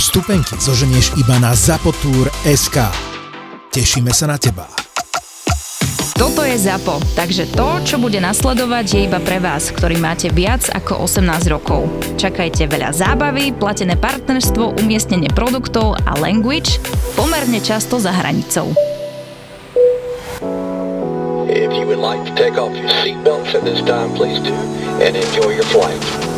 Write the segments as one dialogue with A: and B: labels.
A: Vstupenky zoženieš iba na zapotur.sk. Tešíme sa na teba.
B: Toto je ZAPO, takže to, čo bude nasledovať, je iba pre vás, ktorý máte viac ako 18 rokov. Čakajte veľa zábavy, platené partnerstvo, umiestnenie produktov a language pomerne často za hranicou.
C: If you would like to take off your seatbelts at this time, please do, and enjoy your flight.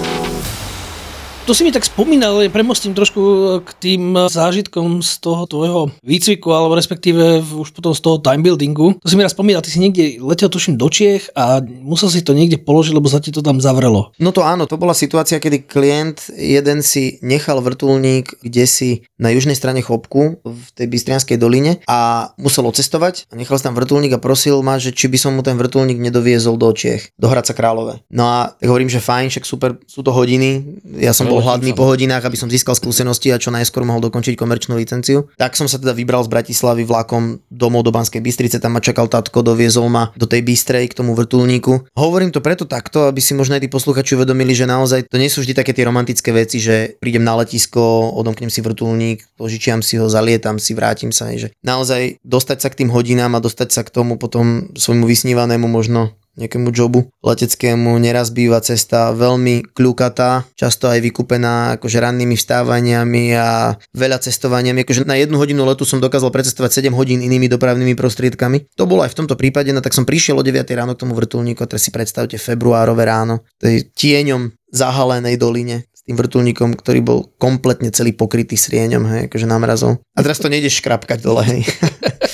D: To si mi tak spomínal, ale premostím trošku k tým zážitkom z toho tvojho výcviku, alebo respektíve už potom z toho timebuildingu. To si mi raz spomínal, ty si niekde letel tuším do Čiech a musel si to niekde položiť, lebo sa ti to tam zavrelo.
E: No to áno, to bola situácia, kedy klient jeden si nechal vrtulník kde si na južnej strane Chopku v tej Bystrianskej doline a musel odcestovať a nechal si tam vrtulník a prosil ma, že či by som mu ten vrtulník nedoviezol do Čiech, do Hradca Králové. No a hovorím, že fajn, však super, sú to hodiny, ja som bol hladný po hodinách, aby som získal skúsenosti a čo najskôr mohol dokončiť komerčnú licenciu. Tak som sa teda vybral z Bratislavy vlakom domov do Banskej Bystrice, tam ma čakal tatko, doviezol ma do tej Bystrej k tomu vrtulníku. Hovorím to preto takto, aby si možno aj tí posluchači uvedomili, že naozaj to nie sú vždy také tie romantické veci, že prídem na letisko, odomknem si vrtulník, požičiam si ho, zalietam si, vrátim sa. Že naozaj dostať sa k tým hodinám a dostať sa k tomu potom svojmu vysnívanému možno nejakému jobu leteckému, neraz býva cesta veľmi kľukatá, často aj vykúpená akože rannými vstávaniami a veľa cestovaniami. Akože na jednu hodinu letu som dokázal precestovať 7 hodín inými dopravnými prostriedkami. To bolo aj v tomto prípade, no tak som prišiel o 9 ráno k tomu vrtulníku, teraz si predstavte februárové ráno, tej tieňom zahalenej doline s tým vrtulníkom, ktorý bol kompletne celý pokrytý srieňom, hej, akože námrazom. A teraz to nejdeš škrapkať dole, hej.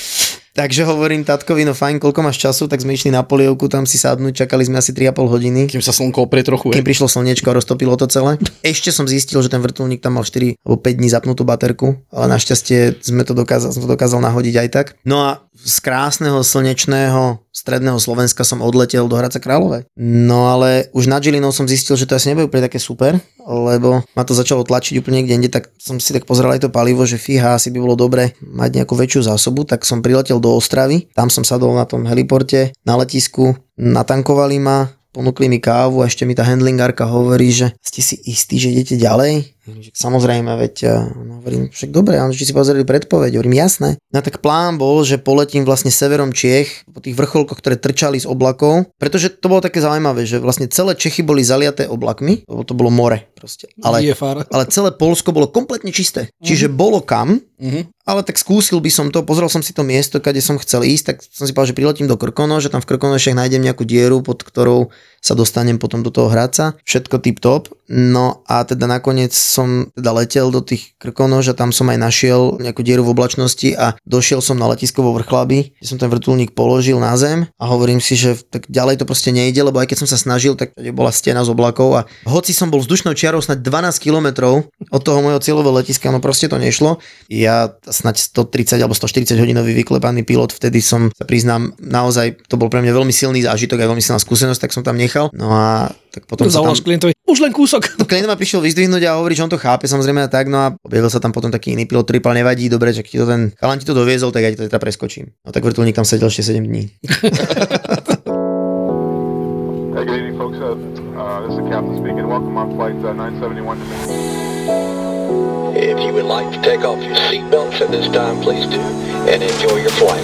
E: Takže hovorím tatkovi, no fajn, koľko máš času, tak sme išli na polievku, tam si sadnúť, čakali sme asi 3,5 hodiny.
D: Kým sa slnko oprie trochu.
E: Kým prišlo slnečko a roztopilo to celé. Ešte som zistil, že ten vrtulník tam mal 4 alebo 5 dní zapnutú baterku, ale našťastie sme to dokázal, som to dokázal nahodiť aj tak. No a z krásneho slnečného stredného Slovenska som odletel do Hradca Králové. No ale už nad Žilinou som zistil, že to asi nebude úplne také super, lebo ma to začalo tlačiť úplne niekde inde, tak som si tak pozeral aj to palivo, že fíha, asi by bolo dobre mať nejakú väčšiu zásobu, tak som priletel do Ostravy, tam som sadol na tom heliporte, na letisku, natankovali ma, ponúkli mi kávu a ešte mi tá handlingárka hovorí, že ste si istí, že idete ďalej? Samozrejme, veď no, hovorím, však dobre, ale či si pozreli predpoveď, hovorím, jasné. No tak plán bol, že poletím vlastne severom Čiech, po tých vrcholkoch, ktoré trčali z oblakov, pretože to bolo také zaujímavé, že vlastne celé Čechy boli zaliaté oblakmi, lebo to bolo more proste. Ale, ale celé Polsko bolo kompletne čisté. Čiže bolo kam,
D: Mhm.
E: ale tak skúsil by som to, pozrel som si to miesto, kde som chcel ísť, tak som si povedal, že priletím do Krkono, že tam v Krkonošiach nájdem nejakú dieru, pod ktorou sa dostanem potom do toho hradca. Všetko tip top. No a teda nakoniec som teda letel do tých Krkonož a tam som aj našiel nejakú dieru v oblačnosti a došiel som na letisko vo Vrchlabi, kde som ten vrtulník položil na zem a hovorím si, že tak ďalej to proste nejde, lebo aj keď som sa snažil, tak bola stena z oblakov a hoci som bol vzdušnou čiarou snad 12 kilometrov od toho môjho cieľového letiska, no proste to nešlo. Ja snať 130 alebo 140 hodinový vyklepaný pilot, vtedy som sa priznám, naozaj to bol pre mňa veľmi silný zážitok aj veľmi silná skúsenosť, tak som tam nechal. No a tak potom sa tam...
D: Zavoláš klientovi, už len kúsok.
E: No klient ma prišiel vyzdvihnúť a hovorí, že on to chápe samozrejme a tak, no a objavil sa tam potom taký iný pilot, ktorý nevadí, dobre, že keď ti to ten chalan ti to doviezol, tak ja ti to teda preskočím. No tak vrtulník tam sedel ešte 7 dní.
F: Hey, good evening, folks. Uh, uh, this is the captain speaking. Welcome on flight uh, 971 to
C: If you would like to take off your seatbelts at this time, please do, and enjoy your flight.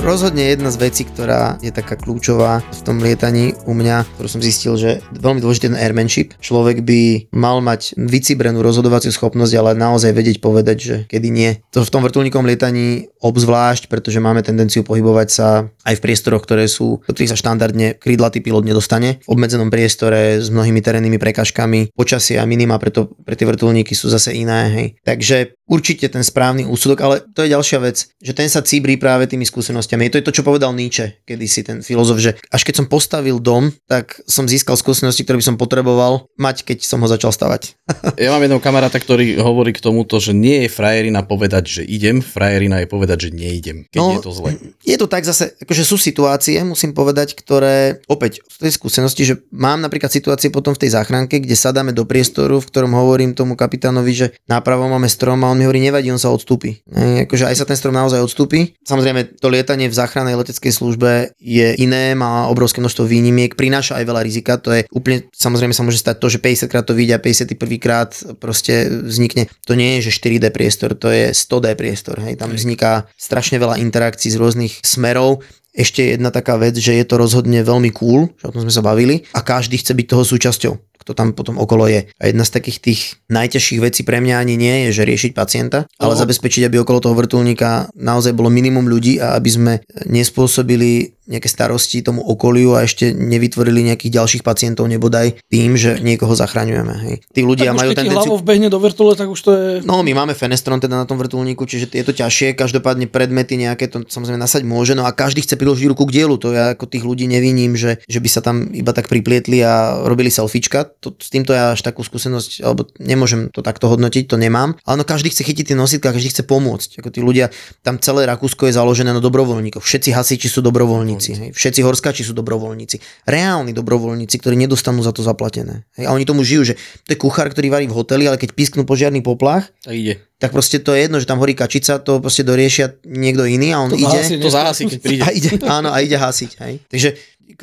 E: Rozhodne jedna z vecí, ktorá je taká kľúčová v tom lietaní u mňa, ktorú som zistil, že veľmi dôležitý ten airmanship. Človek by mal mať vycibrenú rozhodovaciu schopnosť, ale naozaj vedieť povedať, že kedy nie. To v tom vrtulníkom lietaní obzvlášť, pretože máme tendenciu pohybovať sa aj v priestoroch, ktoré sú, do ktorých sa štandardne krídlatý pilot nedostane. V obmedzenom priestore s mnohými terénnymi prekažkami, počasie a minima, preto pre tie vrtulníky sú zase iné. Hej. Takže určite ten správny úsudok, ale to je ďalšia vec, že ten sa cíbrí práve tými skúsenostiami. To je to, čo povedal Nietzsche, kedysi ten filozof, že až keď som postavil dom, tak som získal skúsenosti, ktoré by som potreboval mať, keď som ho začal stavať.
G: Ja mám jedného kamaráta, ktorý hovorí k tomuto, že nie je frajerina povedať, že idem, frajerina je povedať, že neidem, keď
E: No,
G: je to zle.
E: Je to tak zase, akože sú situácie, musím povedať, ktoré, opäť z tej skúsenosti, že mám napríklad situácie potom v tej záchranke, kde sadáme do priestoru, v ktorom hovorím tomu kapitánovi, že nápravo máme strom a on mi hovorí, nevadí, on sa odstúpi. E, akože aj sa ten strom naozaj odstúpi. Samozrejme, to lietanie v záchrannej leteckej službe je iné, má obrovské množstvo výnimiek, prináša aj veľa rizika, to je úplne, samozrejme sa môže stať to, že 50 krát to vidia, 51 krát proste vznikne. To nie je, že 4D priestor, to je 100D priestor. Hej. Tam vzniká strašne veľa interakcií z rôznych smerov. Ešte jedna taká vec, že je to rozhodne veľmi cool, že o tom sme sa bavili a každý chce byť toho súčasťou kto tam potom okolo je. A jedna z takých tých najťažších vecí pre mňa ani nie je, že riešiť pacienta, ale
G: Oho.
E: zabezpečiť, aby okolo toho vrtulníka naozaj bolo minimum ľudí a aby sme nespôsobili nejaké starosti tomu okoliu a ešte nevytvorili nejakých ďalších pacientov nebodaj tým, že niekoho zachraňujeme. Hej. Tí ľudia
D: tak
E: majú tendenciu...
D: hlavou vbehne do vrtule, tak už to je...
E: No, my máme fenestron teda na tom vrtulníku, čiže je to ťažšie, každopádne predmety nejaké to samozrejme nasať môže, no a každý chce priložiť ruku k dielu, to ja ako tých ľudí neviním, že, že by sa tam iba tak priplietli a robili selfiečka, to, s týmto ja až takú skúsenosť, alebo nemôžem to takto hodnotiť, to nemám, ale no každý chce chytiť tie nosítka, každý chce pomôcť, ako tí ľudia, tam celé Rakúsko je založené na dobrovoľníkov, všetci hasiči sú dobrovoľníci, hej, všetci horskači sú dobrovoľníci, reálni dobrovoľníci, ktorí nedostanú za to zaplatené. Hej, a oni tomu žijú, že to je kuchár, ktorý varí v hoteli, ale keď písknú požiarný poplach,
G: Tak ide.
E: tak proste to je jedno, že tam horí kačica, to proste doriešia niekto iný a on
D: To
E: ide
D: zahasí,
G: To zahasí, keď príde.
E: a ide, áno, a ide hasiť. Hej. Takže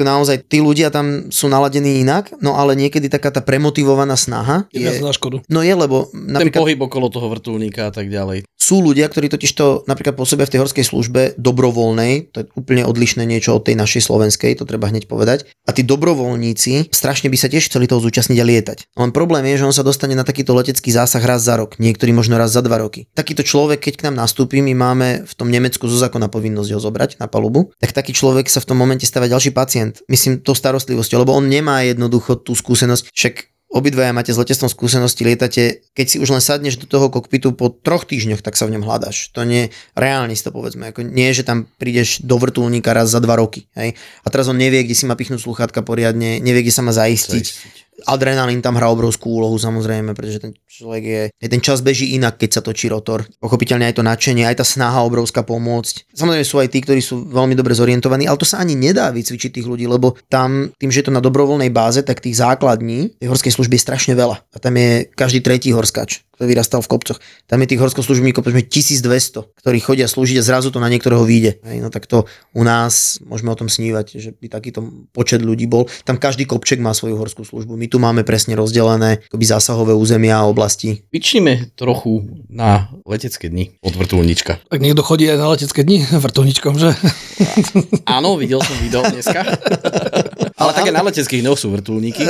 E: naozaj tí ľudia tam sú naladení inak, no ale niekedy taká tá premotivovaná snaha
D: Je
E: je,
D: na škodu.
E: no je, lebo
G: Ten
E: napríklad
G: pohyb okolo toho vrtulníka a tak ďalej.
E: sú ľudia, ktorí totiž to napríklad pôsobia v tej horskej službe dobrovoľnej, to je úplne odlišné niečo od tej našej slovenskej, to treba hneď povedať. A tí dobrovoľníci strašne by sa tiež chceli toho zúčastniť a lietať. Len problém je, že on sa dostane na takýto letecký zásah raz za rok, niektorí možno raz za dva roky. Takýto človek, keď k nám nastúpi, my máme v tom Nemecku zo zákona povinnosť ho zobrať na palubu, tak taký človek sa v tom momente stáva ďalší pacient. Myslím to starostlivosťou, lebo on nemá jednoducho tú skúsenosť, však Obidvaja máte s letectvom skúsenosti, lietate, keď si už len sadneš do toho kokpitu po troch týždňoch, tak sa v ňom hľadáš. To nie reálne, si to povedzme. Ako nie, že tam prídeš do vrtulníka raz za dva roky. Hej? A teraz on nevie, kde si má pichnúť sluchátka poriadne, nevie, kde sa má zaistiť. Adrenalín tam hrá obrovskú úlohu samozrejme, pretože ten človek je, je ten čas beží inak, keď sa točí rotor. Pochopiteľne aj to nadšenie, aj tá snaha obrovská pomôcť. Samozrejme sú aj tí, ktorí sú veľmi dobre zorientovaní, ale to sa ani nedá vycvičiť tých ľudí, lebo tam tým, že je to na dobrovoľnej báze, tak tých základní tej horskej služby je strašne veľa. A tam je každý tretí horskač, ktorý vyrastal v kopcoch. Tam je tých horskoslužbníkov povedzme 1200, ktorí chodia slúžiť a zrazu to na niektorého vyjde. Hej, no tak to u nás môžeme o tom snívať, že by takýto počet ľudí bol. Tam každý kopček má svoju horskú službu. My tu máme presne rozdelené akoby zásahové územia a oblasti.
G: Pičnime trochu na letecké dni od vrtulníčka.
D: Tak niekto chodí aj na letecké dni vrtulničkom, že?
G: Áno, videl som video dneska. Ale také na leteckých dňoch sú vrtulníky.
E: E,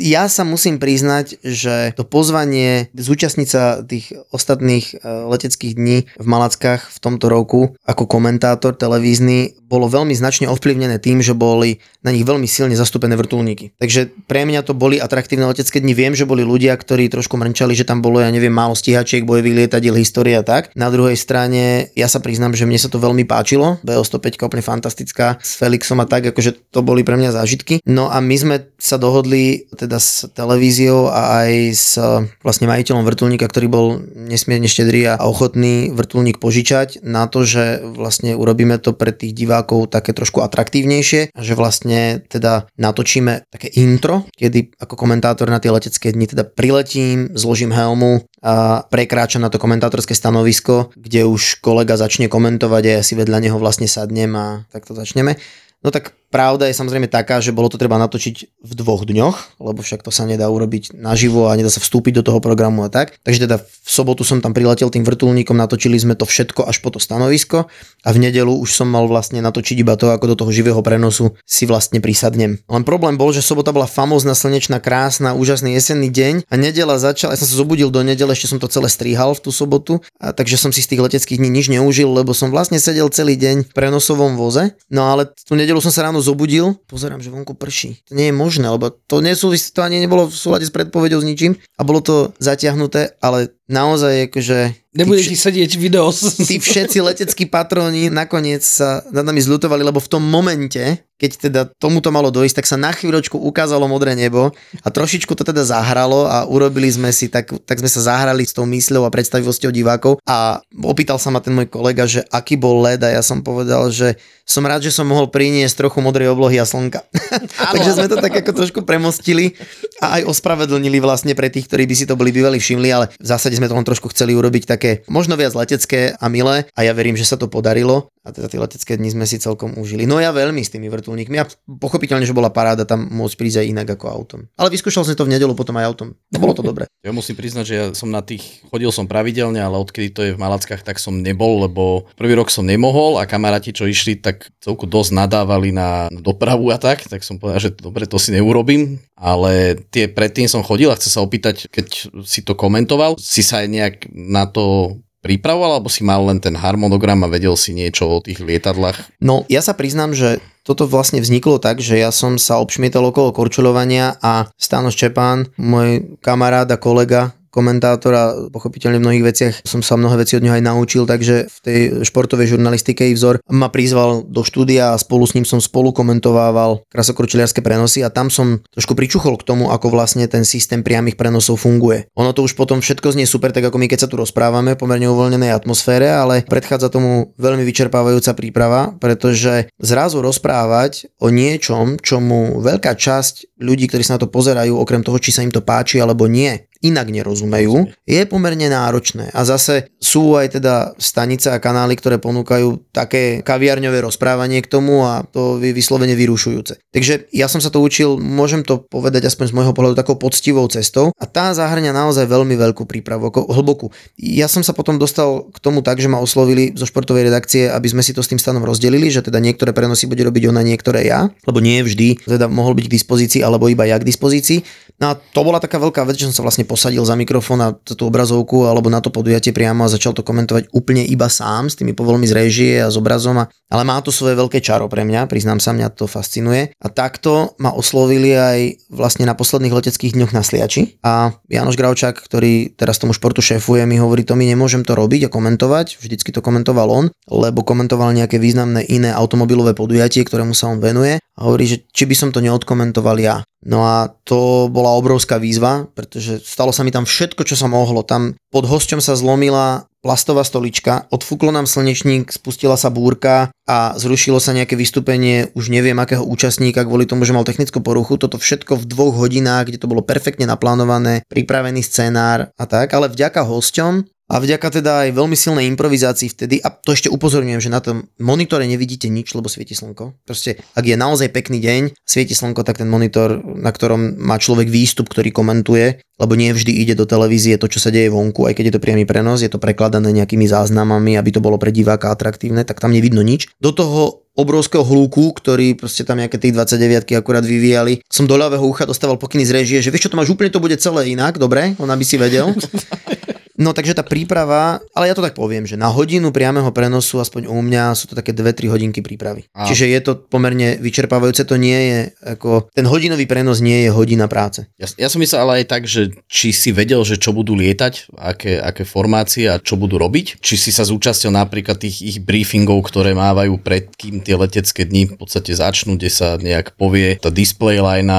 E: Ja sa musím priznať, že to pozvanie zúčastniť sa tých ostatných e, leteckých dní v Malackách v tomto roku ako komentátor televízny bolo veľmi značne ovplyvnené tým, že boli na nich veľmi silne zastúpené vrtulníky. Takže pre mňa to boli atraktívne letecké dni. Viem, že boli ľudia, ktorí trošku mrnčali, že tam bolo, ja neviem, málo stíhačiek, bojových lietadiel, história a tak. Na druhej strane, ja sa priznám, že mne sa to veľmi páčilo. BO105 úplne fantastická s Felixom a tak, akože to boli pre mňa zážitky. No a my sme sa dohodli teda s televíziou a aj s vlastne majiteľom vrtulníka, ktorý bol nesmierne štedrý a ochotný vrtulník požičať na to, že vlastne urobíme to pre tých divákov také trošku atraktívnejšie že vlastne teda natočíme také intro, kedy ako komentátor na tie letecké dni teda priletím, zložím helmu a prekráčam na to komentátorské stanovisko, kde už kolega začne komentovať a ja si vedľa neho vlastne sadnem a takto začneme. No tak pravda je samozrejme taká, že bolo to treba natočiť v dvoch dňoch, lebo však to sa nedá urobiť naživo a nedá sa vstúpiť do toho programu a tak. Takže teda v sobotu som tam priletel tým vrtulníkom, natočili sme to všetko až po to stanovisko a v nedelu už som mal vlastne natočiť iba to, ako do toho živého prenosu si vlastne prisadnem. Len problém bol, že sobota bola famózna, slnečná, krásna, úžasný jesenný deň a nedela začala, ja som sa zobudil do nedele, ešte som to celé strihal v tú sobotu, a takže som si z tých leteckých dní nič neužil, lebo som vlastne sedel celý deň v prenosovom voze. No ale tú nedelu som sa ráno zobudil, pozerám, že vonku prší. To nie je možné, lebo to nesúvisí, to ani nebolo v súlade s predpovedou s ničím a bolo to zatiahnuté, ale naozaj akože...
D: Nebude ti sedieť video.
E: tí všetci leteckí patróni nakoniec sa nad nami zľutovali, lebo v tom momente, keď teda tomuto malo dojsť, tak sa na chvíľočku ukázalo modré nebo a trošičku to teda zahralo a urobili sme si, tak, tak sme sa zahrali s tou mysľou a predstavivosťou divákov a opýtal sa ma ten môj kolega, že aký bol led a ja som povedal, že som rád, že som mohol priniesť trochu modrej oblohy a slnka. Takže sme to tak ako trošku premostili a aj ospravedlnili vlastne pre tých, ktorí by si to boli bývali všimli, ale v zásade sme to len trošku chceli urobiť také možno viac letecké a milé a ja verím, že sa to podarilo a teda tie letecké dni sme si celkom užili. No ja veľmi s tými vrtulníkmi a pochopiteľne, že bola paráda tam môcť prísť aj inak ako autom. Ale vyskúšal som to v nedelu potom aj autom. No, bolo to dobre.
G: Ja musím priznať, že ja som na tých, chodil som pravidelne, ale odkedy to je v Malackách, tak som nebol, lebo prvý rok som nemohol a kamaráti, čo išli, tak celku dosť nadávali na dopravu a tak, tak som povedal, že dobre, to si neurobím, ale tie predtým som chodil a chcem sa opýtať, keď si to komentoval, si sa aj nejak na to pripravoval, alebo si mal len ten harmonogram a vedel si niečo o tých lietadlách?
E: No, ja sa priznám, že toto vlastne vzniklo tak, že ja som sa obšmietal okolo korčuľovania a Stano Ščepán, môj kamarát a kolega, komentátor a pochopiteľne v mnohých veciach som sa mnohé veci od neho aj naučil, takže v tej športovej žurnalistike i vzor ma prizval do štúdia a spolu s ním som spolu komentovával krasokročiliarské prenosy a tam som trošku pričuchol k tomu, ako vlastne ten systém priamých prenosov funguje. Ono to už potom všetko znie super, tak ako my keď sa tu rozprávame, pomerne uvoľnenej atmosfére, ale predchádza tomu veľmi vyčerpávajúca príprava, pretože zrazu rozprávať o niečom, čomu veľká časť ľudí, ktorí sa na to pozerajú, okrem toho, či sa im to páči alebo nie, inak nerozumejú, je pomerne náročné. A zase sú aj teda stanice a kanály, ktoré ponúkajú také kaviarňové rozprávanie k tomu a to je vyslovene vyrušujúce. Takže ja som sa to učil, môžem to povedať aspoň z môjho pohľadu takou poctivou cestou a tá zahrňa naozaj veľmi veľkú prípravu, ako hlbokú. Ja som sa potom dostal k tomu tak, že ma oslovili zo športovej redakcie, aby sme si to s tým stanom rozdelili, že teda niektoré prenosy bude robiť ona, niektoré ja, lebo nie vždy teda mohol byť k dispozícii alebo iba ja k dispozícii. No a to bola taká veľká vec, že som sa vlastne posadil za mikrofón na tú obrazovku alebo na to podujatie priamo a začal to komentovať úplne iba sám s tými povolmi z režie a s obrazom. A, ale má to svoje veľké čaro pre mňa, priznám sa, mňa to fascinuje. A takto ma oslovili aj vlastne na posledných leteckých dňoch na Sliači. A Janoš Gravčák, ktorý teraz tomu športu šéfuje, mi hovorí, to my nemôžem to robiť a komentovať. Vždycky to komentoval on, lebo komentoval nejaké významné iné automobilové podujatie, ktorému sa on venuje. A hovorí, že či by som to neodkomentoval ja. No a to bola obrovská výzva, pretože stalo sa mi tam všetko, čo sa mohlo. Tam pod hosťom sa zlomila plastová stolička, odfúklo nám slnečník, spustila sa búrka a zrušilo sa nejaké vystúpenie už neviem akého účastníka kvôli tomu, že mal technickú poruchu. Toto všetko v dvoch hodinách, kde to bolo perfektne naplánované, pripravený scenár a tak, ale vďaka hosťom a vďaka teda aj veľmi silnej improvizácii vtedy, a to ešte upozorňujem, že na tom monitore nevidíte nič, lebo svieti slnko. Proste, ak je naozaj pekný deň, svieti slnko, tak ten monitor, na ktorom má človek výstup, ktorý komentuje, lebo nie vždy ide do televízie to, čo sa deje vonku, aj keď je to priamy prenos, je to prekladané nejakými záznamami, aby to bolo pre diváka atraktívne, tak tam nevidno nič. Do toho obrovského hluku, ktorý proste tam nejaké tých 29 akurát vyvíjali. Som do ľavého ucha dostával pokyny z režie, že vieš čo, to máš úplne to bude celé inak, dobre, ona by si vedel. No takže tá príprava, ale ja to tak poviem, že na hodinu priameho prenosu, aspoň u mňa, sú to také 2-3 hodinky prípravy. A. Čiže je to pomerne vyčerpávajúce, to nie je ako, ten hodinový prenos nie je hodina práce.
G: Ja, ja som myslel ale aj tak, že či si vedel, že čo budú lietať, aké, aké formácie a čo budú robiť, či si sa zúčastil napríklad tých ich briefingov, ktoré mávajú pred kým tie letecké dni v podstate začnú, kde sa nejak povie tá display line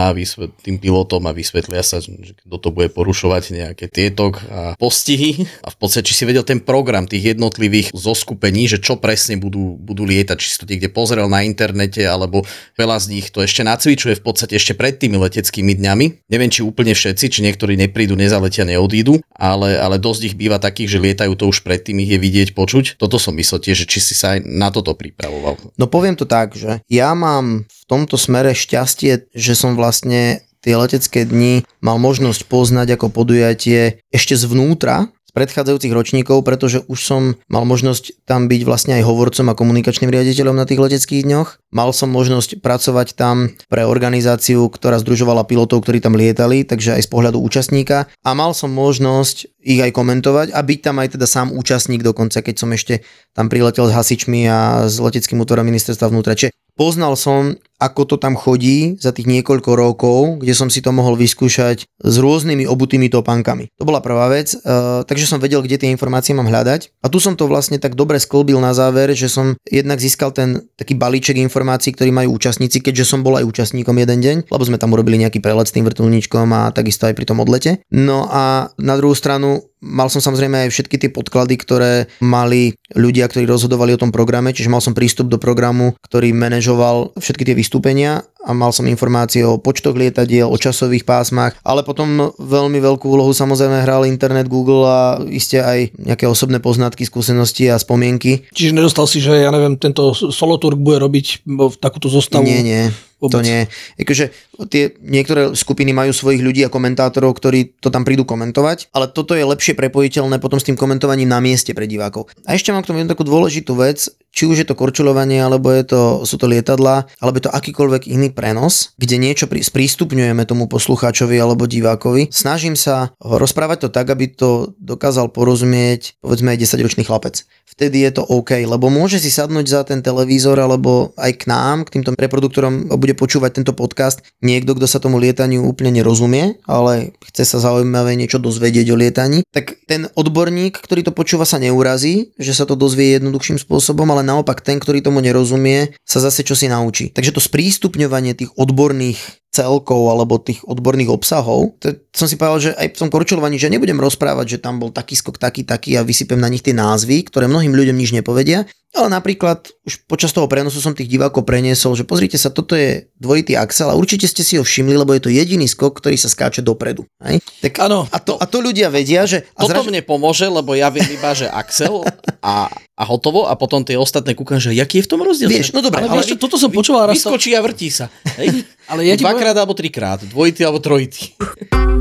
G: tým pilotom a vysvetlia sa, že kto to bude porušovať nejaké tietok a postihy knihy a v podstate, či si vedel ten program tých jednotlivých zoskupení, že čo presne budú, budú lietať, či si to niekde pozrel na internete, alebo veľa z nich to ešte nacvičuje v podstate ešte pred tými leteckými dňami. Neviem, či úplne všetci, či niektorí neprídu, nezaletia, neodídu, ale, ale dosť ich býva takých, že lietajú to už predtým, ich je vidieť, počuť. Toto som myslel tiež, že či si sa aj na toto pripravoval.
E: No poviem to tak, že ja mám v tomto smere šťastie, že som vlastne tie letecké dni mal možnosť poznať ako podujatie ešte zvnútra, predchádzajúcich ročníkov, pretože už som mal možnosť tam byť vlastne aj hovorcom a komunikačným riaditeľom na tých leteckých dňoch. Mal som možnosť pracovať tam pre organizáciu, ktorá združovala pilotov, ktorí tam lietali, takže aj z pohľadu účastníka. A mal som možnosť ich aj komentovať a byť tam aj teda sám účastník dokonca, keď som ešte tam priletel s hasičmi a s leteckým útvorom ministerstva vnútra. Čiže poznal som, ako to tam chodí za tých niekoľko rokov, kde som si to mohol vyskúšať s rôznymi obutými topankami. To bola prvá vec, uh, takže takže som vedel, kde tie informácie mám hľadať. A tu som to vlastne tak dobre sklbil na záver, že som jednak získal ten taký balíček informácií, ktorý majú účastníci, keďže som bol aj účastníkom jeden deň, lebo sme tam urobili nejaký prelet s tým vrtulníčkom a takisto aj pri tom odlete. No a na druhú stranu Mal som samozrejme aj všetky tie podklady, ktoré mali ľudia, ktorí rozhodovali o tom programe, čiže mal som prístup do programu, ktorý manažoval všetky tie vystúpenia a mal som informácie o počtoch lietadiel, o časových pásmach, ale potom veľmi veľkú úlohu samozrejme hral internet, Google a iste aj nejaké osobné poznatky, skúsenosti a spomienky.
D: Čiže nedostal si, že ja neviem, tento Soloturk bude robiť takúto zostavu?
E: Nie, nie. Vôbec. To nie. Akože tie niektoré skupiny majú svojich ľudí a komentátorov, ktorí to tam prídu komentovať, ale toto je lepšie prepojiteľné potom s tým komentovaním na mieste pre divákov. A ešte mám k tomu jednu takú dôležitú vec, či už je to korčulovanie, alebo je to, sú to lietadla, alebo je to akýkoľvek iný prenos, kde niečo pri, sprístupňujeme tomu poslucháčovi alebo divákovi. Snažím sa rozprávať to tak, aby to dokázal porozumieť povedzme aj 10-ročný chlapec. Vtedy je to OK, lebo môže si sadnúť za ten televízor alebo aj k nám, k týmto reproduktorom bude počúvať tento podcast niekto, kto sa tomu lietaniu úplne nerozumie, ale chce sa zaujímavé niečo dozvedieť o lietaní, tak ten odborník, ktorý to počúva, sa neurazí, že sa to dozvie jednoduchším spôsobom, ale naopak ten, ktorý tomu nerozumie, sa zase čo si naučí. Takže to sprístupňovanie tých odborných celkov alebo tých odborných obsahov. To som si povedal, že aj v tom korčulovaní, že nebudem rozprávať, že tam bol taký skok, taký, taký a vysypem na nich tie názvy, ktoré mnohým ľuďom nič nepovedia, ale napríklad už počas toho prenosu som tých divákov preniesol, že pozrite sa, toto je dvojitý axel a určite ste si ho všimli, lebo je to jediný skok, ktorý sa skáče dopredu. Hej? Tak,
D: ano.
E: A, to, a to ľudia vedia, že...
G: A Toto zraž... mne pomôže, lebo ja viem iba, že axel a, a hotovo a potom tie ostatné kúkam, že jaký je v tom rozdiel.
E: Vieš, no dobre,
D: ale, ale vieš, toto som počúval
G: raz. Vyskočí a vrtí sa. Hej?
D: ale ja
G: Dvakrát poviem... alebo trikrát, dvojitý alebo trojitý.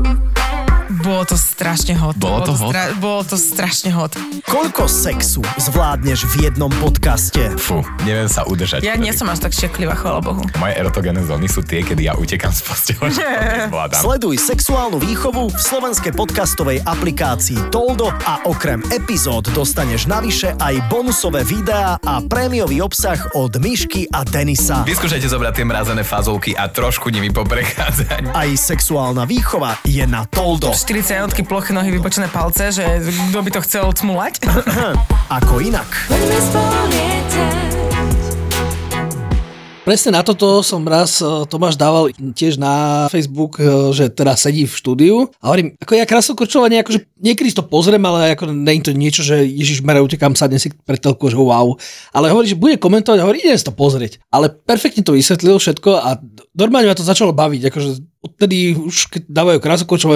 H: Bolo to strašne hot.
I: Bolo to, hot?
H: Bolo to strašne hot.
A: Koľko sexu zvládneš v jednom podcaste?
I: Fú, neviem sa udržať.
H: Ja nie som až tak šeklivá, chvála Bohu.
I: Moje erotogénne zóny sú tie, kedy ja utekam z postele.
A: Sleduj sexuálnu výchovu v slovenskej podcastovej aplikácii Toldo a okrem epizód dostaneš navyše aj bonusové videá a prémiový obsah od Myšky a Denisa.
I: Vyskúšajte zobrať tie mrazené fazolky a trošku nimi poprechádzať.
A: Aj sexuálna výchova je na Toldo.
H: 4 41 ploché nohy, vybočené palce, že kto by to chcel cmulať?
A: Ako inak.
D: Presne na toto som raz e, Tomáš dával tiež na Facebook, e, že teda sedí v štúdiu a hovorím, ako ja krasokorčovanie, akože niekedy to pozriem, ale ako nie je to niečo, že Ježiš Mare, utekám sa dnes pre telku, že wow. Ale hovorí, že bude komentovať, hovorí, idem si to pozrieť. Ale perfektne to vysvetlil všetko a normálne ma to začalo baviť, akože odtedy už keď dávajú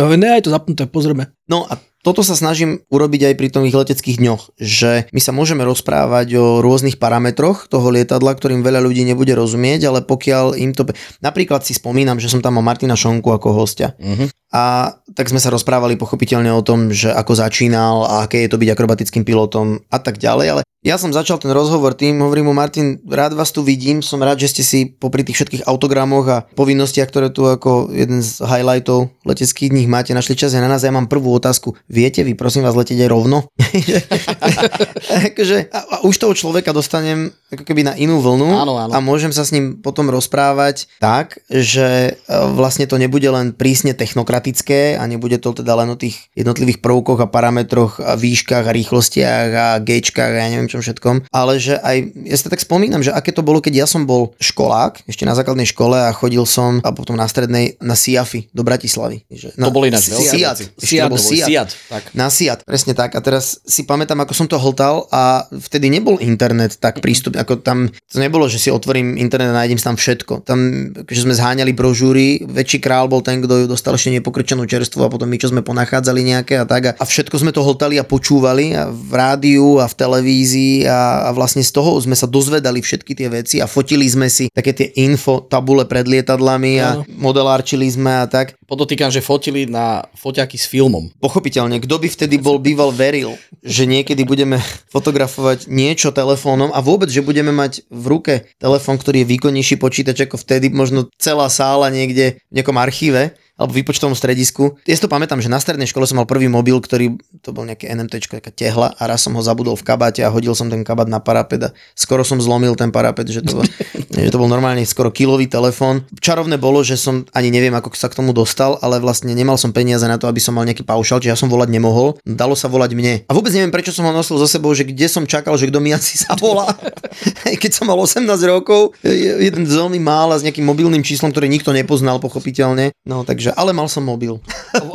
D: hovorí, ne, aj to zapnuté, pozrieme.
E: No a toto sa snažím urobiť aj pri tých leteckých dňoch, že my sa môžeme rozprávať o rôznych parametroch toho lietadla, ktorým veľa ľudí nebude rozumieť, ale pokiaľ im to... Napríklad si spomínam, že som tam mal Martina Šonku ako hostia. Uh-huh. A tak sme sa rozprávali pochopiteľne o tom, že ako začínal a aké je to byť akrobatickým pilotom a tak ďalej, ale ja som začal ten rozhovor tým, hovorím mu Martin, rád vás tu vidím, som rád, že ste si popri tých všetkých autogramoch a povinnostiach, ktoré tu ako jeden z highlightov leteckých dní máte, našli čas aj na nás. Ja mám prvú otázku. Viete vy, prosím vás, letieť aj rovno? akože, a, a už toho človeka dostanem ako keby na inú vlnu
G: áno, áno.
E: a môžem sa s ním potom rozprávať tak, že e, vlastne to nebude len prísne technokratické a nebude to teda len o tých jednotlivých prvkoch a parametroch a výškach a rýchlostiach a gečkách a ja neviem čom všetkom, ale že aj, ja sa tak spomínam, že aké to bolo, keď ja som bol školák, ešte na základnej škole a chodil som a potom na strednej na SIAFy do Bratislavy. Že,
G: na, to boli ináč
E: Siat,
G: Siat,
E: Siat, Siat, tak. Na Siat, presne tak. A teraz si pamätám, ako som to hltal a vtedy nebol internet tak prístup, ako tam, to nebolo, že si otvorím internet a nájdem tam všetko. Tam, že sme zháňali brožúry, väčší král bol ten, kto ju dostal ešte nepokrčenú čerstvu a potom my, čo sme ponachádzali nejaké a tak. A, všetko sme to hltali a počúvali a v rádiu a v televízii televízii a, a vlastne z toho sme sa dozvedali všetky tie veci a fotili sme si také tie info tabule pred lietadlami a no. modelárčili sme a tak.
G: Podotýkam, že fotili na foťaky s filmom.
E: Pochopiteľne, kto by vtedy bol býval veril, že niekedy budeme fotografovať niečo telefónom a vôbec, že budeme mať v ruke telefón, ktorý je výkonnejší počítač ako vtedy, možno celá sála niekde v nejakom archíve alebo výpočtovom stredisku. Ja si to pamätám, že na strednej škole som mal prvý mobil, ktorý, to bol nejaké NMT, taká tehla a raz som ho zabudol v kabáte a hodil som ten kabát na parapet a skoro som zlomil ten parapet, že to bol, že to bol normálne skoro kilový telefón. Čarovné bolo, že som ani neviem, ako sa k tomu dostal, ale vlastne nemal som peniaze na to, aby som mal nejaký paušal, čiže ja som volať nemohol. Dalo sa volať mne. A vôbec neviem, prečo som ho nosil so sebou, že kde som čakal, že kto mi asi zavolá. Keď som mal 18 rokov, jeden veľmi mála s nejakým mobilným číslom, ktoré nikto nepoznal, pochopiteľne. No takže, ale mal som mobil.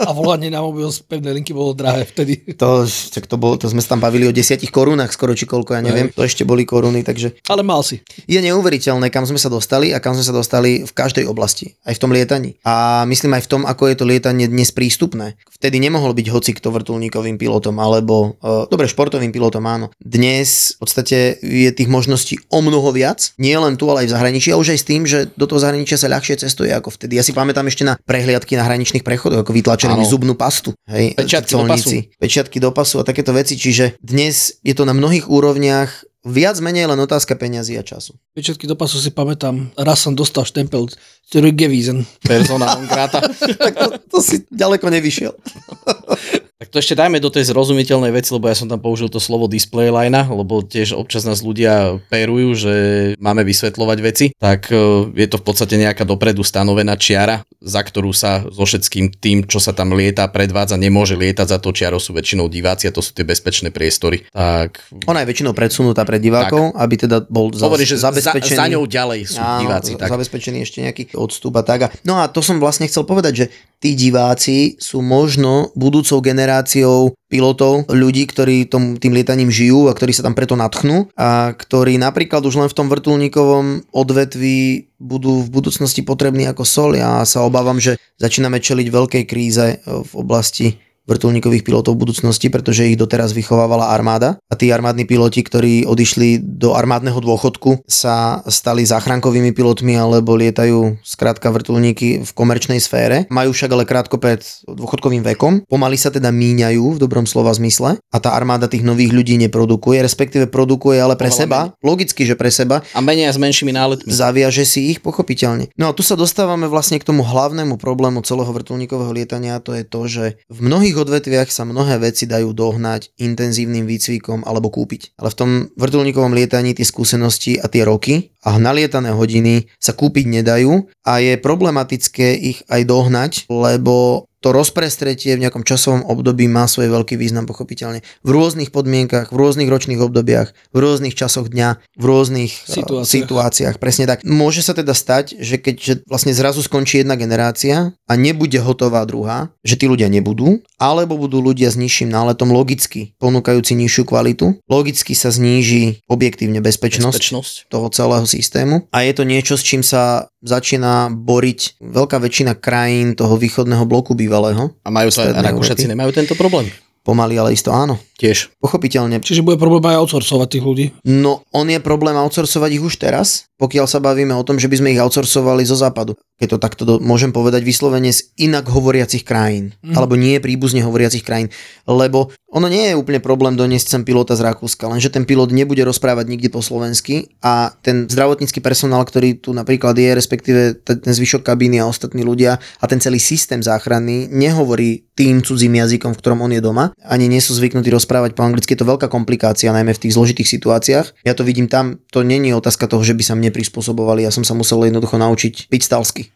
D: A volanie na mobil z pevnej linky bolo drahé vtedy.
E: To, tak to, bolo, to sme sa tam bavili o 10 korunách skoro, či koľko, ja neviem. To ešte boli koruny, takže...
D: Ale mal si.
E: Je neuveriteľné, kam sme sa dostali a kam sme sa dostali v každej oblasti. Aj v tom lietaní. A myslím aj v tom, ako je to lietanie dnes prístupné. Vtedy nemohol byť hoci kto vrtulníkovým pilotom, alebo uh, dobre, športovým pilotom áno. Dnes v podstate je tých možností o mnoho viac, nie len tu, ale aj v zahraničí a už aj s tým, že do toho zahraničia sa ľahšie cestuje ako vtedy. Ja si pamätám ešte na prehliadky na hraničných prechodoch, ako vytlačené zubnú pastu. Hej,
G: Pečiatky do pasu.
E: Pečiatky do pasu a takéto veci, čiže dnes je to na mnohých úrovniach viac menej len otázka peňazí a času.
D: Pečiatky do pasu si pamätám, raz som dostal štempel Zurückgewiesen.
G: Persona non grata.
E: tak to, to si ďaleko nevyšiel.
G: Tak to ešte dajme do tej zrozumiteľnej veci, lebo ja som tam použil to slovo display line, lebo tiež občas nás ľudia perujú, že máme vysvetľovať veci, tak e, je to v podstate nejaká dopredu stanovená čiara, za ktorú sa so všetkým tým, čo sa tam lieta, predvádza, nemôže lietať za to čiaro sú väčšinou diváci a to sú tie bezpečné priestory. Tak...
E: Ona je väčšinou predsunutá pred divákov, tak. aby teda bol za,
G: Hovorí, že
E: zabezpečený.
G: Za, za ňou ďalej sú áno, diváci. Tak.
E: Zabezpečený ešte nejaký odstup a tak. No a to som vlastne chcel povedať, že tí diváci sú možno budúcou generáciou pilotov, ľudí, ktorí tom, tým lietaním žijú a ktorí sa tam preto natchnú a ktorí napríklad už len v tom vrtulníkovom odvetví budú v budúcnosti potrební ako sol. Ja sa obávam, že začíname čeliť veľkej kríze v oblasti vrtulníkových pilotov v budúcnosti, pretože ich doteraz vychovávala armáda a tí armádni piloti, ktorí odišli do armádneho dôchodku, sa stali záchrankovými pilotmi alebo lietajú skrátka vrtulníky v komerčnej sfére. Majú však ale krátko pred dôchodkovým vekom, pomaly sa teda míňajú v dobrom slova zmysle a tá armáda tých nových ľudí neprodukuje, respektíve produkuje ale pre seba, menej. logicky, že pre seba.
G: A menej s menšími náletmi.
E: Zaviaže si ich pochopiteľne. No a tu sa dostávame vlastne k tomu hlavnému problému celého vrtulníkového lietania, to je to, že v mnohých mnohých odvetviach sa mnohé veci dajú dohnať intenzívnym výcvikom alebo kúpiť. Ale v tom vrtulníkovom lietaní tie skúsenosti a tie roky a nalietané hodiny sa kúpiť nedajú a je problematické ich aj dohnať, lebo to rozprestretie v nejakom časovom období má svoj veľký význam pochopiteľne. V rôznych podmienkach, v rôznych ročných obdobiach, v rôznych časoch dňa, v rôznych situáciách. situáciách. Presne tak. Môže sa teda stať, že keď že vlastne zrazu skončí jedna generácia a nebude hotová druhá, že tí ľudia nebudú, alebo budú ľudia s nižším náletom logicky ponúkajúci nižšiu kvalitu, logicky sa zníži objektívne bezpečnosť, bezpečnosť toho celého systému a je to niečo, s čím sa začína boriť veľká väčšina krajín toho východného bloku bývalého.
G: A majú to aj Rakúšaci nemajú tento problém?
E: Pomaly, ale isto áno.
G: Tiež.
E: Pochopiteľne.
D: Čiže bude problém aj outsourcovať tých ľudí?
E: No, on je problém outsourcovať ich už teraz, pokiaľ sa bavíme o tom, že by sme ich outsourcovali zo západu. Keď to takto do, môžem povedať vyslovene z inak hovoriacich krajín. Mm. Alebo nie príbuzne hovoriacich krajín. Lebo ono nie je úplne problém doniesť sem pilota z Rakúska, lenže ten pilot nebude rozprávať nikdy po slovensky a ten zdravotnícky personál, ktorý tu napríklad je, respektíve ten zvyšok kabíny a ostatní ľudia a ten celý systém záchranný nehovorí tým cudzím jazykom, v ktorom on je doma ani nie sú zvyknutí rozprávať po anglicky, je to veľká komplikácia, najmä v tých zložitých situáciách. Ja to vidím tam, to není otázka toho, že by sa mne prispôsobovali, ja som sa musel jednoducho naučiť piť stalsky.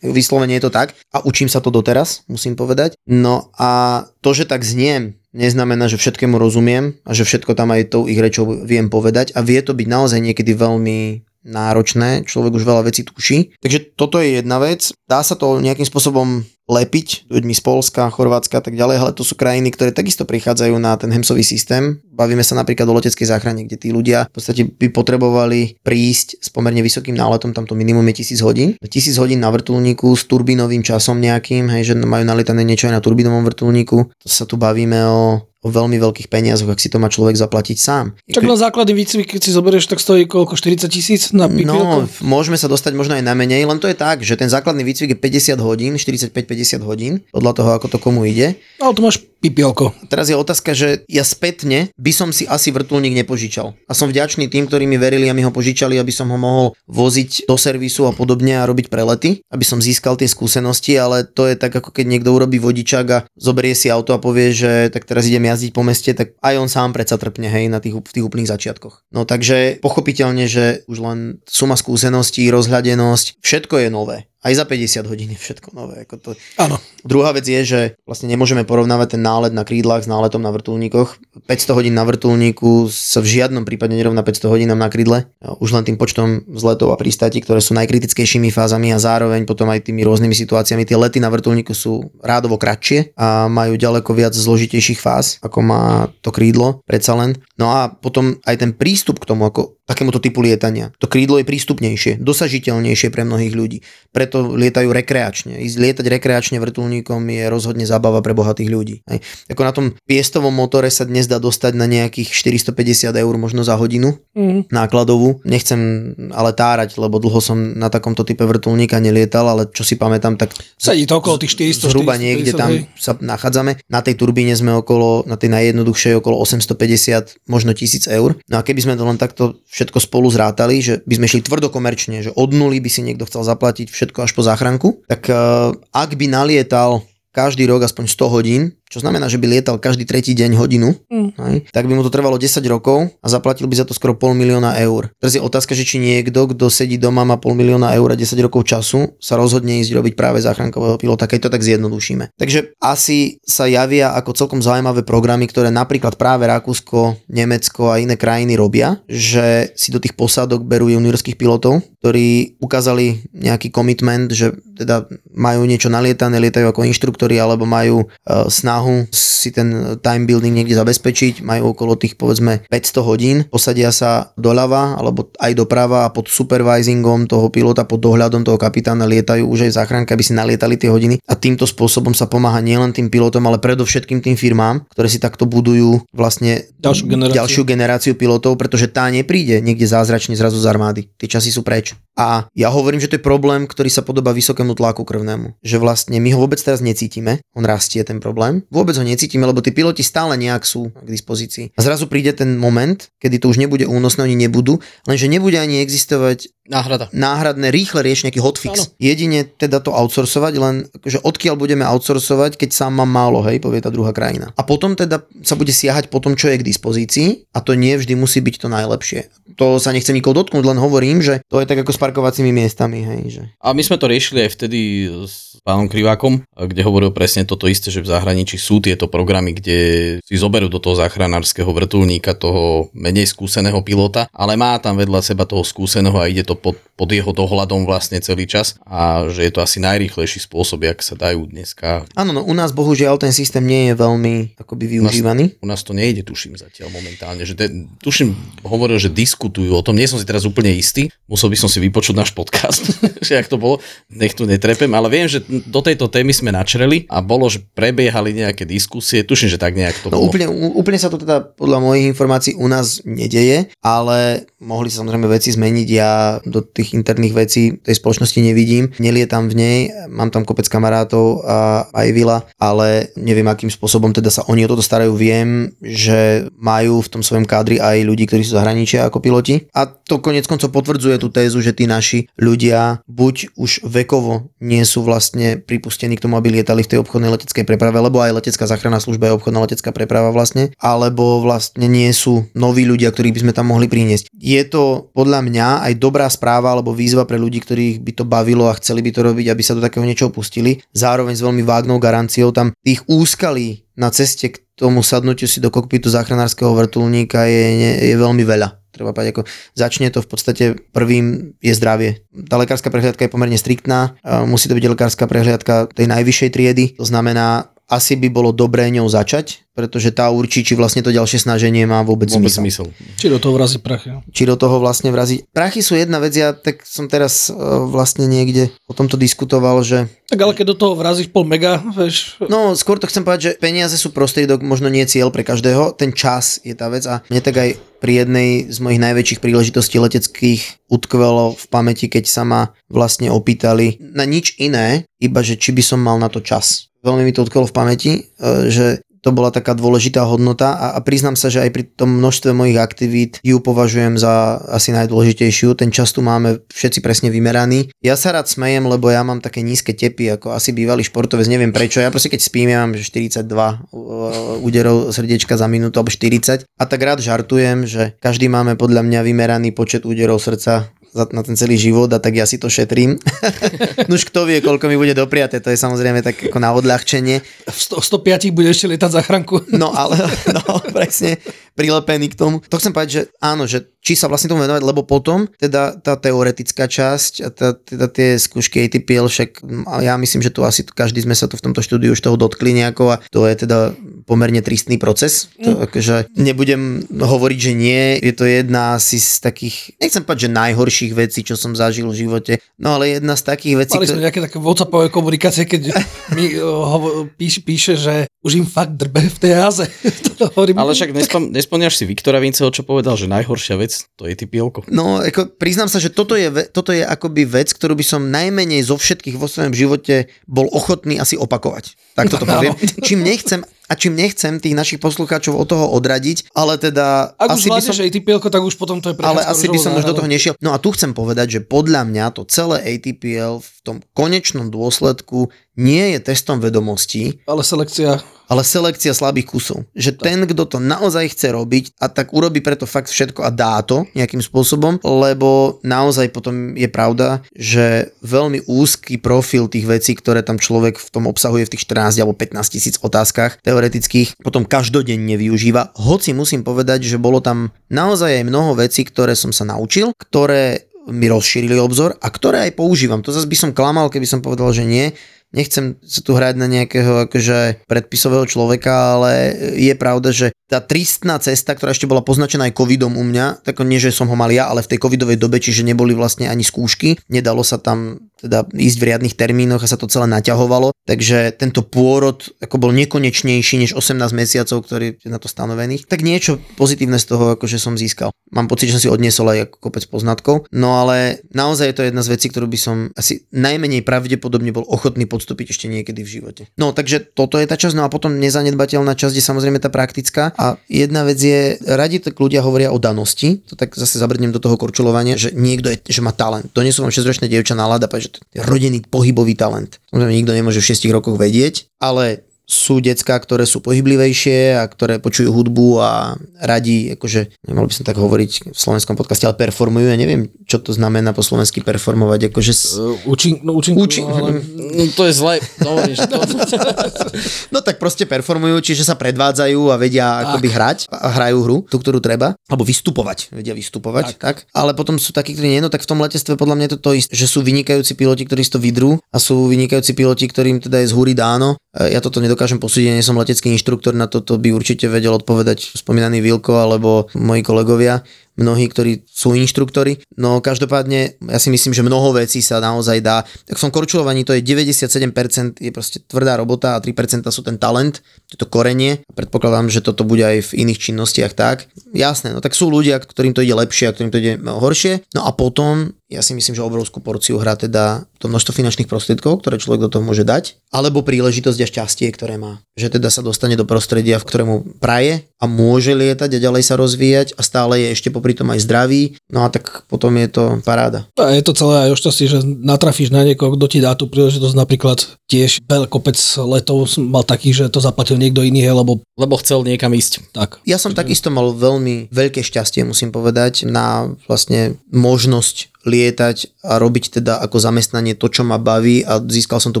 E: Vyslovene je to tak a učím sa to doteraz, musím povedať. No a to, že tak zniem, neznamená, že všetkému rozumiem a že všetko tam aj tou ich rečou viem povedať a vie to byť naozaj niekedy veľmi náročné, človek už veľa vecí tuší. Takže toto je jedna vec. Dá sa to nejakým spôsobom lepiť ľuďmi z Polska, Chorvátska a tak ďalej, ale to sú krajiny, ktoré takisto prichádzajú na ten hemsový systém. Bavíme sa napríklad o leteckej záchrane, kde tí ľudia v podstate by potrebovali prísť s pomerne vysokým náletom, tamto minimum je 1000 hodín. 1000 hodín na vrtulníku s turbinovým časom nejakým, hej, že majú nalietané niečo aj na turbinovom vrtulníku. To sa tu bavíme o o veľmi veľkých peniazoch, ak si to má človek zaplatiť sám.
D: Tak na základy výcvik, keď si zoberieš, tak stojí koľko? 40 tisíc na pipielko?
E: No, môžeme sa dostať možno aj na menej, len to je tak, že ten základný výcvik je 50 hodín, 45-50 hodín, podľa toho, ako to komu ide.
D: Ale tu máš pipielko.
E: Teraz je otázka, že ja spätne by som si asi vrtulník nepožičal. A som vďačný tým, ktorí mi verili a mi ho požičali, aby som ho mohol voziť do servisu a podobne a robiť prelety, aby som získal tie skúsenosti, ale to je tak ako keď niekto urobí vodičák a zoberie si auto a povie, že tak teraz idem jazdiť po meste, tak aj on sám predsa trpne, hej, na tých, v tých úplných začiatkoch. No takže pochopiteľne, že už len suma skúseností, rozhľadenosť, všetko je nové aj za 50 hodín je všetko nové. Ako to...
D: Áno.
E: Druhá vec je, že vlastne nemôžeme porovnávať ten nálet na krídlach s náletom na vrtulníkoch. 500 hodín na vrtulníku sa v žiadnom prípade nerovná 500 hodinám na krídle. Už len tým počtom vzletov a pristati, ktoré sú najkritickejšími fázami a zároveň potom aj tými rôznymi situáciami. Tie lety na vrtulníku sú rádovo kratšie a majú ďaleko viac zložitejších fáz, ako má to krídlo, predsa len. No a potom aj ten prístup k tomu, ako takémuto typu lietania. To krídlo je prístupnejšie, dosažiteľnejšie pre mnohých ľudí. Preto lietajú rekreačne. Ísť lietať rekreačne vrtulníkom je rozhodne zábava pre bohatých ľudí. Hej. Ako na tom piestovom motore sa dnes dá dostať na nejakých 450 eur možno za hodinu mm. nákladovú. Nechcem ale tárať, lebo dlho som na takomto type vrtulníka nelietal, ale čo si pamätám, tak
D: Sedí to okolo tých 400
E: zhruba 450, niekde tam hej. sa nachádzame. Na tej turbíne sme okolo, na tej najjednoduchšej okolo 850, možno 1000 eur. No a keby sme to len takto všetko spolu zrátali, že by sme šli tvrdo komerčne, že od nuly by si niekto chcel zaplatiť všetko až po záchranku, tak uh, ak by nalietal každý rok aspoň 100 hodín, čo znamená, že by lietal každý tretí deň hodinu, mm. hej, tak by mu to trvalo 10 rokov a zaplatil by za to skoro pol milióna eur. Teraz je otázka, že či niekto, kto sedí doma, má pol milióna eur a 10 rokov času, sa rozhodne ísť robiť práve záchrankového pilota, keď to tak zjednodušíme. Takže asi sa javia ako celkom zaujímavé programy, ktoré napríklad práve Rakúsko, Nemecko a iné krajiny robia, že si do tých posádok berú juniorských pilotov, ktorí ukázali nejaký komitment, že teda majú niečo nalietané, lietajú ako inštruktori alebo majú uh, snahu snahu si ten time building niekde zabezpečiť, majú okolo tých povedzme 500 hodín, posadia sa doľava alebo aj doprava a pod supervisingom toho pilota, pod dohľadom toho kapitána lietajú už aj záchranka, aby si nalietali tie hodiny a týmto spôsobom sa pomáha nielen tým pilotom, ale predovšetkým tým firmám, ktoré si takto budujú vlastne
D: ďalšiu generáciu,
E: ďalšiu generáciu pilotov, pretože tá nepríde niekde zázračne zrazu z armády. Tie časy sú preč. A ja hovorím, že to je problém, ktorý sa podobá vysokému tlaku krvnému. Že vlastne my ho vôbec teraz necítime, on rastie ten problém. Vôbec ho necítime, lebo tí piloti stále nejak sú k dispozícii. A zrazu príde ten moment, kedy to už nebude únosné, oni nebudú, lenže nebude ani existovať
G: Náhrada.
E: Náhradné, rýchle riešenie, nejaký hotfix. Ano. Jedine teda to outsourcovať, len že odkiaľ budeme outsourcovať, keď sám mám málo, hej, povie tá druhá krajina. A potom teda sa bude siahať po tom, čo je k dispozícii a to nie vždy musí byť to najlepšie. To sa nechcem nikoho dotknúť, len hovorím, že to je tak ako s parkovacími miestami, hej. Že...
G: A my sme to riešili aj vtedy s pánom Krivákom, kde hovoril presne toto isté, že v zahraničí sú tieto programy, kde si zoberú do toho záchranárskeho vrtulníka toho menej skúseného pilota, ale má tam vedľa seba toho skúseného a ide to pod, pod jeho dohľadom vlastne celý čas a že je to asi najrýchlejší spôsob, jak sa dajú dneska.
E: Áno, no u nás bohužiaľ ten systém nie je veľmi akoby využívaný.
G: U nás, u nás to nejde, tuším zatiaľ momentálne. Že de, tuším, hovoril, že diskutujú o tom, nie som si teraz úplne istý, musel by som si vypočuť náš podcast, že ak to bolo, nech tu netrepem, ale viem, že do tejto témy sme načreli a bolo, že prebiehali nejaké diskusie, tuším, že tak nejak to
E: no,
G: bolo.
E: Úplne, úplne sa to teda podľa mojich informácií u nás nedeje, ale mohli sa samozrejme veci zmeniť. Ja do tých interných vecí tej spoločnosti nevidím. Nelietam v nej, mám tam kopec kamarátov a aj vila, ale neviem, akým spôsobom teda sa oni o toto starajú. Viem, že majú v tom svojom kádri aj ľudí, ktorí sú zahraničia ako piloti. A to konec koncov potvrdzuje tú tézu, že tí naši ľudia buď už vekovo nie sú vlastne pripustení k tomu, aby lietali v tej obchodnej leteckej preprave, lebo aj letecká záchranná služba je obchodná letecká preprava vlastne, alebo vlastne nie sú noví ľudia, ktorých by sme tam mohli priniesť. Je to podľa mňa aj dobrá správa alebo výzva pre ľudí, ktorých by to bavilo a chceli by to robiť, aby sa do takého niečoho pustili. Zároveň s veľmi vágnou garanciou tam tých úskalí na ceste k tomu sadnutiu si do kokpitu záchranárskeho vrtulníka je, je veľmi veľa treba povedať, ako začne to v podstate prvým je zdravie. Tá lekárska prehliadka je pomerne striktná, musí to byť lekárska prehliadka tej najvyššej triedy, to znamená asi by bolo dobré ňou začať, pretože tá určí, či vlastne to ďalšie snaženie má vôbec, vôbec zmysel.
D: zmysel. Či do toho vrazí prachy.
E: Či do toho vlastne vrazí. Prachy sú jedna vec, ja tak som teraz uh, vlastne niekde o tomto diskutoval, že...
D: Tak ale keď do toho vrazíš pol mega, vieš...
E: No, skôr to chcem povedať, že peniaze sú prostriedok, možno nie cieľ pre každého, ten čas je tá vec a mne tak aj pri jednej z mojich najväčších príležitostí leteckých utkvelo v pamäti, keď sa ma vlastne opýtali na nič iné, iba že či by som mal na to čas. Veľmi mi to utkolo v pamäti, e, že to bola taká dôležitá hodnota a, a priznám sa, že aj pri tom množstve mojich aktivít ju považujem za asi najdôležitejšiu. Ten čas tu máme všetci presne vymeraný. Ja sa rád smejem, lebo ja mám také nízke tepy, ako asi bývalý športovec, neviem prečo. Ja proste keď spím, ja mám že 42 uh, úderov srdiečka za minútu alebo 40 a tak rád žartujem, že každý máme podľa mňa vymeraný počet úderov srdca za- na ten celý život a tak ja si to šetrím. Nuž kto vie, koľko mi bude dopriaté, to je samozrejme tak ako na odľahčenie.
D: V 100, 105 bude ešte lietať záchranku.
E: No ale, no presne, prilepený k tomu. To chcem povedať, že áno, že či sa vlastne tomu venovať, lebo potom teda tá teoretická časť a tá, teda tie skúšky ATPL, však a ja myslím, že tu asi každý sme sa tu v tomto štúdiu už toho dotkli nejako a to je teda pomerne tristný proces. To, akože nebudem hovoriť, že nie, je to jedna asi z takých, nechcem povedať, že najhorších vecí, čo som zažil v živote, no ale jedna z takých vecí,
D: Mali sme nejaké také whatsappové komunikácie, keď mi hovo, píš, píše, že už im fakt drbe v tej jaze.
G: Ale však nespom, nespomínaš si Viktora Vinceho, čo povedal, že najhoršia vec to je typielko.
E: No, ako priznám sa, že toto je, toto je akoby vec, ktorú by som najmenej zo všetkých vo svojom živote bol ochotný asi opakovať. Tak toto poviem. Čím nechcem, a čím nechcem tých našich poslucháčov od toho odradiť, ale teda
D: Ak
E: asi
D: už
E: by som...
D: ATPL, tak už potom to je
E: Ale asi by som už do toho nešiel. No a tu chcem povedať, že podľa mňa to celé ATPL v tom konečnom dôsledku nie je testom vedomostí,
D: Ale selekcia
E: ale selekcia slabých kusov. Že ten, kto to naozaj chce robiť a tak urobí preto fakt všetko a dá to nejakým spôsobom, lebo naozaj potom je pravda, že veľmi úzky profil tých vecí, ktoré tam človek v tom obsahuje v tých 14 alebo 15 tisíc otázkach teoretických, potom každodenne využíva. Hoci musím povedať, že bolo tam naozaj aj mnoho vecí, ktoré som sa naučil, ktoré mi rozšírili obzor a ktoré aj používam. To zase by som klamal, keby som povedal, že nie, nechcem sa tu hrať na nejakého akože predpisového človeka, ale je pravda, že tá tristná cesta, ktorá ešte bola poznačená aj covidom u mňa, tak nie, že som ho mal ja, ale v tej covidovej dobe, čiže neboli vlastne ani skúšky, nedalo sa tam teda ísť v riadnych termínoch a sa to celé naťahovalo, takže tento pôrod ako bol nekonečnejší než 18 mesiacov, ktorý je na to stanovených, tak niečo pozitívne z toho akože som získal. Mám pocit, že som si odniesol aj kopec poznatkov, no ale naozaj je to jedna z vecí, ktorú by som asi najmenej pravdepodobne bol ochotný podstúpiť ešte niekedy v živote. No takže toto je tá časť, no a potom nezanedbateľná časť je samozrejme tá praktická a jedna vec je, radi tak ľudia hovoria o danosti, to tak zase zabrdnem do toho korčulovania, že niekto je, že má talent. Donesú vám 6-ročné dievča na ľad a povie, že to je rodený pohybový talent. Samozrejme nikto nemôže v 6 rokoch vedieť, ale sú decka, ktoré sú pohyblivejšie a ktoré počujú hudbu a radi, akože, nemal by som tak hovoriť v slovenskom podcaste, ale performujú. Ja neviem, čo to znamená po slovensky performovať. Akože s...
D: Učin, no, účinku,
E: Účin-
D: ale...
G: No, to je zle. To...
E: No tak proste performujú, čiže sa predvádzajú a vedia akoby hrať a hrajú hru, tú, ktorú treba, alebo vystupovať, vedia vystupovať, tak. tak. Ale potom sú takí, ktorí nie, no tak v tom letectve podľa mňa je to to isté, že sú vynikajúci piloti, ktorí si to vydrú a sú vynikajúci piloti, ktorým teda je z húry dáno. E, Ja toto nedokážem posúdiť, nie som letecký inštruktor, na toto by určite vedel odpovedať spomínaný Vilko alebo moji kolegovia mnohí, ktorí sú inštruktori. No každopádne, ja si myslím, že mnoho vecí sa naozaj dá. Tak v tom korčulovaní to je 97% je proste tvrdá robota a 3% sú ten talent, to to korenie. Predpokladám, že toto bude aj v iných činnostiach tak. Jasné, no tak sú ľudia, ktorým to ide lepšie a ktorým to ide horšie. No a potom ja si myslím, že obrovskú porciu hrá teda to množstvo finančných prostriedkov, ktoré človek do toho môže dať, alebo príležitosť a šťastie, ktoré má. Že teda sa dostane do prostredia, v ktorému praje a môže lietať a ďalej sa rozvíjať a stále je ešte popri tom aj zdravý, no a tak potom je to paráda.
D: A je to celé aj o šťastí, že natrafíš na niekoho, kto ti dá tú príležitosť. Napríklad tiež veľ kopec letov mal taký, že to zaplatil niekto iný, lebo
G: Lebo chcel niekam ísť.
D: tak.
E: Ja som takisto mal veľmi veľké šťastie, musím povedať, na vlastne možnosť lietať a robiť teda ako zamestnanie to, čo ma baví a získal som tú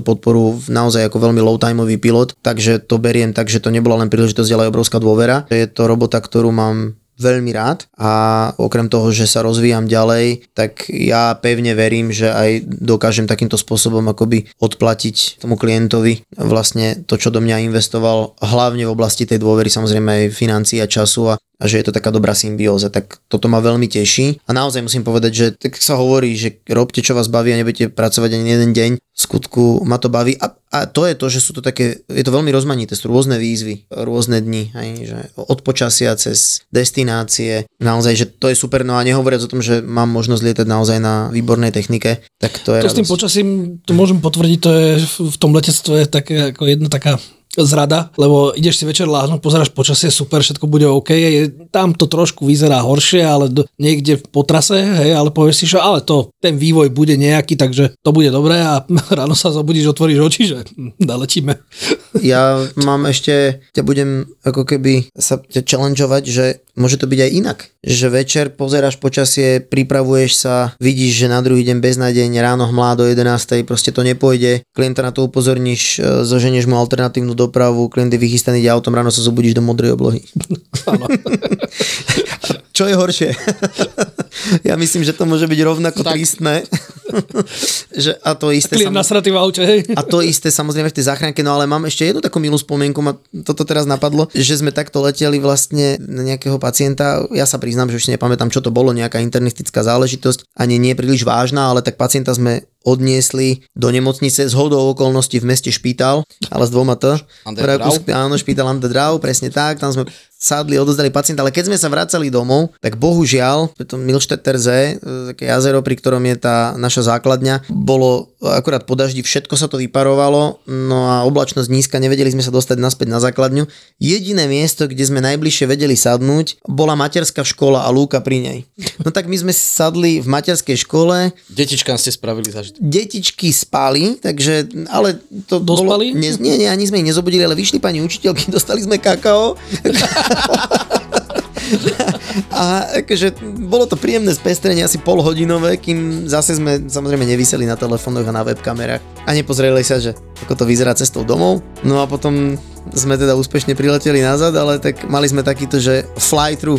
E: podporu v naozaj ako veľmi low timeový pilot, takže to beriem tak, že to nebola len príležitosť, ale aj obrovská dôvera. Je to robota, ktorú mám veľmi rád a okrem toho, že sa rozvíjam ďalej, tak ja pevne verím, že aj dokážem takýmto spôsobom akoby odplatiť tomu klientovi vlastne to, čo do mňa investoval, hlavne v oblasti tej dôvery, samozrejme aj financií a času a a že je to taká dobrá symbióza, tak toto ma veľmi teší. A naozaj musím povedať, že tak sa hovorí, že robte čo vás baví a nebudete pracovať ani jeden deň, skutku ma to baví. A, a to je to, že sú to také, je to veľmi rozmanité, sú rôzne výzvy, rôzne dni, hej, že od počasia cez destinácie, naozaj, že to je super, no a nehovoriac o tom, že mám možnosť lietať naozaj na výbornej technike, tak to je
D: To s tým
E: radosť.
D: počasím, to môžem potvrdiť, to je v- v tom letectve také, ako jedna taká zrada, lebo ideš si večer láhnuť, pozeráš počasie, super, všetko bude OK, je, tam to trošku vyzerá horšie, ale do, niekde po trase, hej, ale povieš si, že ale to, ten vývoj bude nejaký, takže to bude dobré a ráno sa zobudíš, otvoríš oči, že hm, naletíme.
E: Ja mám ešte, ťa budem ako keby sa ťa challengeovať, že môže to byť aj inak. Že večer pozeráš počasie, pripravuješ sa, vidíš, že na druhý deň beznádejne ráno hmlá do 11. proste to nepôjde, klienta na to upozorníš, e, zoženieš mu alternatívnu dopravu, klient je vychystaný autom, ráno sa zobudíš do modrej oblohy. Čo je horšie? ja myslím, že to môže byť rovnako tak. tristné. že a to isté...
D: Klient nasratý v aute, hej.
E: a to isté samozrejme v tej záchranke, no ale mám ešte jednu takú milú spomienku, ma toto teraz napadlo, že sme takto leteli vlastne na nejakého pacienta, ja sa priznám, že už si nepamätám, čo to bolo, nejaká internistická záležitosť, ani nie príliš vážna, ale tak pacienta sme odniesli do nemocnice z hodou okolností v meste Špítal, ale s dvoma T. Áno, Špítal Andedrau, presne tak, tam sme sadli, odozdali pacienta, ale keď sme sa vracali domov, tak bohužiaľ, to Milšteter Z, také jazero, pri ktorom je tá naša základňa, bolo akurát po daždi, všetko sa to vyparovalo, no a oblačnosť nízka, nevedeli sme sa dostať naspäť na základňu. Jediné miesto, kde sme najbližšie vedeli sadnúť, bola materská škola a lúka pri nej. No tak my sme sadli v materskej škole.
G: Detičkám ste spravili zažitok.
E: Detičky spali, takže, ale to
D: Dospali?
E: bolo... Nie, nie, nie, ani sme ich nezobudili, ale vyšli pani učiteľky, dostali sme kakao. A akože bolo to príjemné spestrenie, asi polhodinové, kým zase sme samozrejme nevyseli na telefónoch a na webkamerách a nepozreli sa, že ako to vyzerá cestou domov. No a potom sme teda úspešne prileteli nazad, ale tak mali sme takýto, že fly through.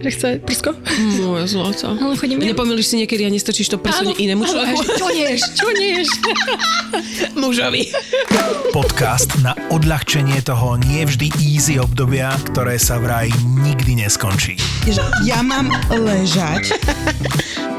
J: že chce prsko.
K: Moje zlato.
J: Ale chodím
K: Nepomýliš si niekedy a nestačíš to prso inému človeku?
J: Čo ješ? Čo ješ?
K: Mužovi.
L: Podcast na odľahčenie toho nie vždy easy obdobia, ktoré sa vraj nikdy neskončí.
M: Ja mám ležať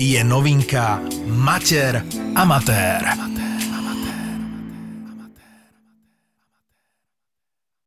L: je novinka Mater Amatér.